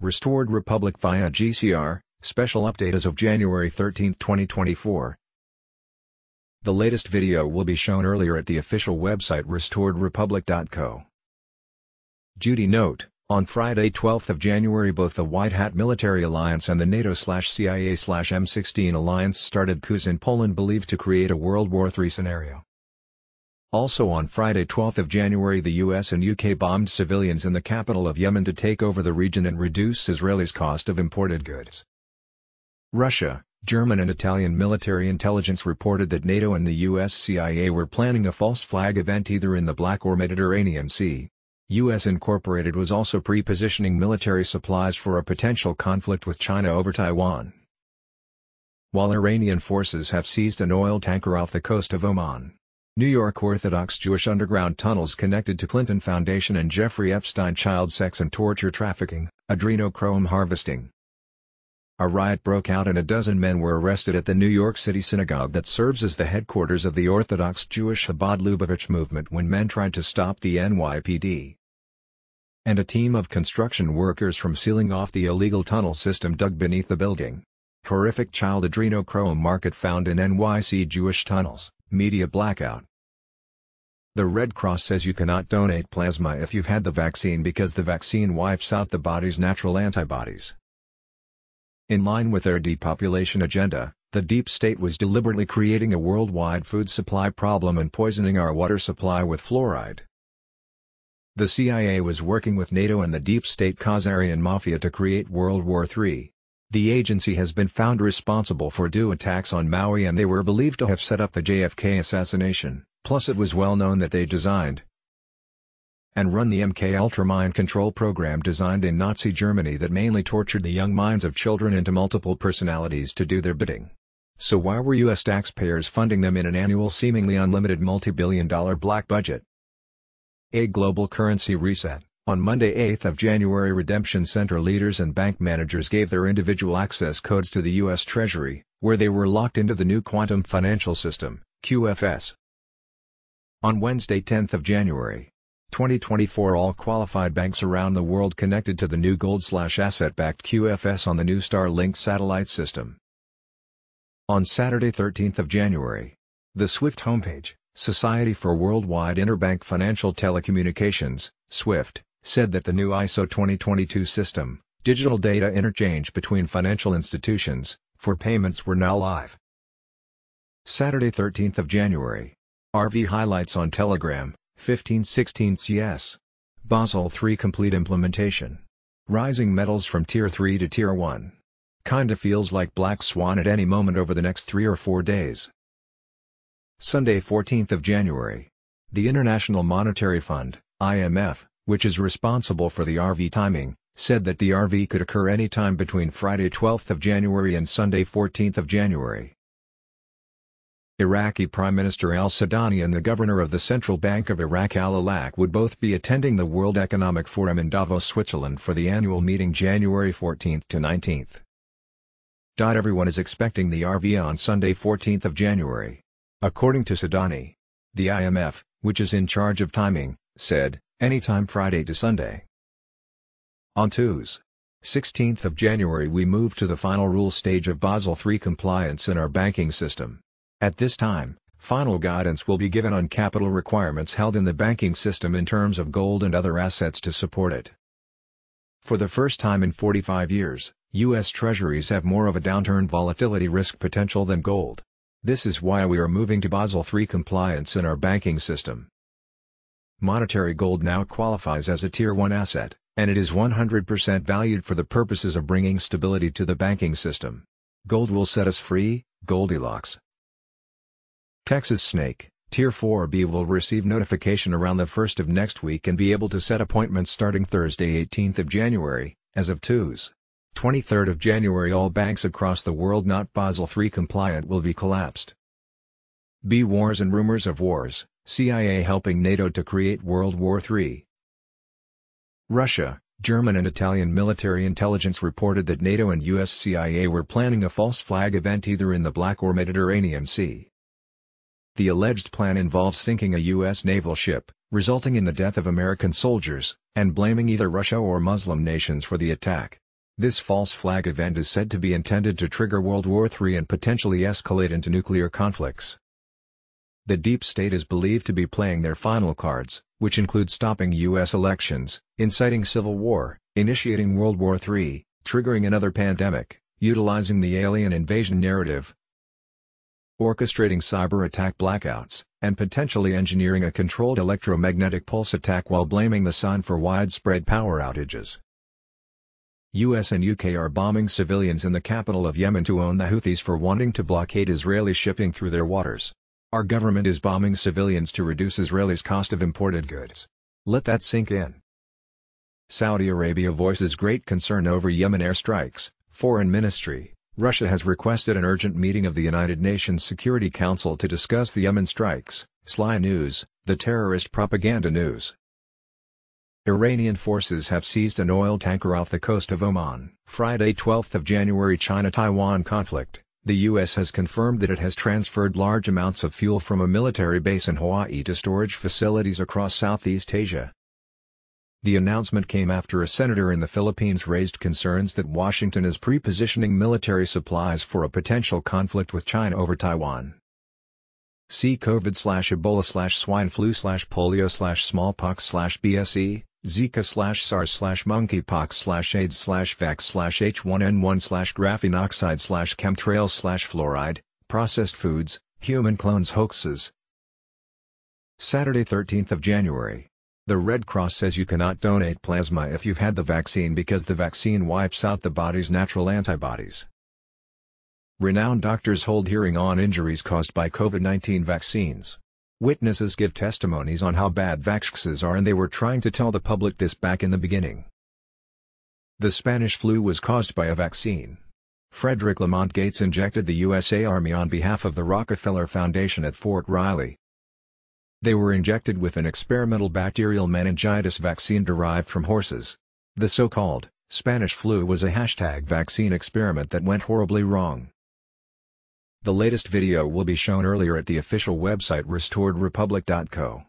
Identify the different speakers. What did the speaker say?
Speaker 1: Restored Republic via GCR, special update as of January 13, 2024. The latest video will be shown earlier at the official website restoredrepublic.co. Judy note, on Friday 12 of January both the White Hat Military Alliance and the NATO-CIA-M16 alliance started coups in Poland believed to create a World War III scenario. Also on Friday 12 of January the US and UK bombed civilians in the capital of Yemen to take over the region and reduce Israelis' cost of imported goods. Russia, German and Italian military intelligence reported that NATO and the US CIA were planning a false flag event either in the Black or Mediterranean Sea. U.S. Incorporated was also pre-positioning military supplies for a potential conflict with China over Taiwan. While Iranian forces have seized an oil tanker off the coast of Oman. New York Orthodox Jewish underground tunnels connected to Clinton Foundation and Jeffrey Epstein child sex and torture trafficking, adrenochrome harvesting. A riot broke out and a dozen men were arrested at the New York City synagogue that serves as the headquarters of the Orthodox Jewish Chabad Lubavitch movement when men tried to stop the NYPD. And a team of construction workers from sealing off the illegal tunnel system dug beneath the building. Horrific child adrenochrome market found in NYC Jewish tunnels. Media blackout. The Red Cross says you cannot donate plasma if you've had the vaccine because the vaccine wipes out the body's natural antibodies. In line with their depopulation agenda, the deep state was deliberately creating a worldwide food supply problem and poisoning our water supply with fluoride. The CIA was working with NATO and the deep state Khazarian mafia to create World War III. The agency has been found responsible for two attacks on Maui and they were believed to have set up the JFK assassination, plus it was well known that they designed and run the MK Ultra mind control program designed in Nazi Germany that mainly tortured the young minds of children into multiple personalities to do their bidding. So why were US taxpayers funding them in an annual seemingly unlimited multi-billion dollar black budget? A global currency reset on Monday 8 of January Redemption Center leaders and bank managers gave their individual access codes to the U.S. Treasury, where they were locked into the new Quantum Financial System, QFS. On Wednesday 10 of January 2024 all qualified banks around the world connected to the new gold-asset-backed QFS on the new Starlink satellite system. On Saturday 13 of January, the SWIFT homepage, Society for Worldwide Interbank Financial Telecommunications, SWIFT, said that the new ISO 2022 system, digital data interchange between financial institutions, for payments were now live. Saturday 13th of January. RV highlights on Telegram, 1516 CS. Basel III complete implementation. Rising metals from Tier 3 to Tier 1. Kinda feels like Black Swan at any moment over the next 3 or 4 days. Sunday 14th of January. The International Monetary Fund, IMF, which is responsible for the RV timing, said that the RV could occur any time between Friday 12 of January and Sunday 14 of January. Iraqi Prime Minister al-Sudani and the Governor of the Central Bank of Iraq al-Alaq would both be attending the World Economic Forum in Davos, Switzerland for the annual meeting January 14 to 19. Everyone is expecting the RV on Sunday 14 of January. According to Sudani. The IMF, which is in charge of timing, said, anytime Friday to Sunday. On Tuesday, 16th of January we move to the final rule stage of Basel III compliance in our banking system. At this time, final guidance will be given on capital requirements held in the banking system in terms of gold and other assets to support it. For the first time in 45 years, U.S. Treasuries have more of a downturn volatility risk potential than gold. This is why we are moving to Basel III compliance in our banking system. Monetary gold now qualifies as a Tier 1 asset, and it is 100% valued for the purposes of bringing stability to the banking system. Gold will set us free, Goldilocks. Texas Snake, Tier 4B will receive notification around the 1st of next week and be able to set appointments starting Thursday 18th of January, as of Tuesday. 23rd of January all banks across the world not Basel III compliant will be collapsed. B Wars and Rumors of Wars, CIA helping NATO to create World War III. Russia, German and Italian military intelligence reported that NATO and US CIA were planning a false flag event either in the Black or Mediterranean Sea. The alleged plan involves sinking a U.S. naval ship, resulting in the death of American soldiers, and blaming either Russia or Muslim nations for the attack. This false flag event is said to be intended to trigger World War III and potentially escalate into nuclear conflicts. The deep state is believed to be playing their final cards, which include stopping U.S. elections, inciting civil war, initiating World War III, triggering another pandemic, utilizing the alien invasion narrative, orchestrating cyber attack blackouts, and potentially engineering a controlled electromagnetic pulse attack while blaming the sun for widespread power outages. US and UK are bombing civilians in the capital of Yemen to own the Houthis for wanting to blockade Israeli shipping through their waters. Our government is bombing civilians to reduce Israelis' cost of imported goods. Let that sink in. Saudi Arabia voices great concern over Yemen airstrikes, Foreign Ministry, Russia has requested an urgent meeting of the United Nations Security Council to discuss the Yemen strikes, Sky News, the terrorist propaganda news. Iranian forces have seized an oil tanker off the coast of Oman. Friday 12 January China-Taiwan conflict. The U.S. has confirmed that it has transferred large amounts of fuel from a military base in Hawaii to storage facilities across Southeast Asia. The announcement came after a senator in the Philippines raised concerns that Washington is pre-positioning military supplies for a potential conflict with China over Taiwan. See COVID Ebola swine flu polio smallpox BSE, Zika slash SARS slash monkeypox slash AIDS slash VAX slash H1N1 slash graphene oxide slash chemtrails slash fluoride, processed foods, human clones hoaxes. Saturday 13th of January. The Red Cross says you cannot donate plasma if you've had the vaccine because the vaccine wipes out the body's natural antibodies. Renowned doctors hold hearing on injuries caused by COVID-19 vaccines. Witnesses give testimonies on how bad vaxxes are and they were trying to tell the public this back in the beginning. The Spanish flu was caused by a vaccine. Frederick Lamont Gates injected the USA Army on behalf of the Rockefeller Foundation at Fort Riley. They were injected with an experimental bacterial meningitis vaccine derived from horses. The so-called Spanish flu was a hashtag vaccine experiment that went horribly wrong. The latest video will be shown earlier at the official website restoredrepublic.co.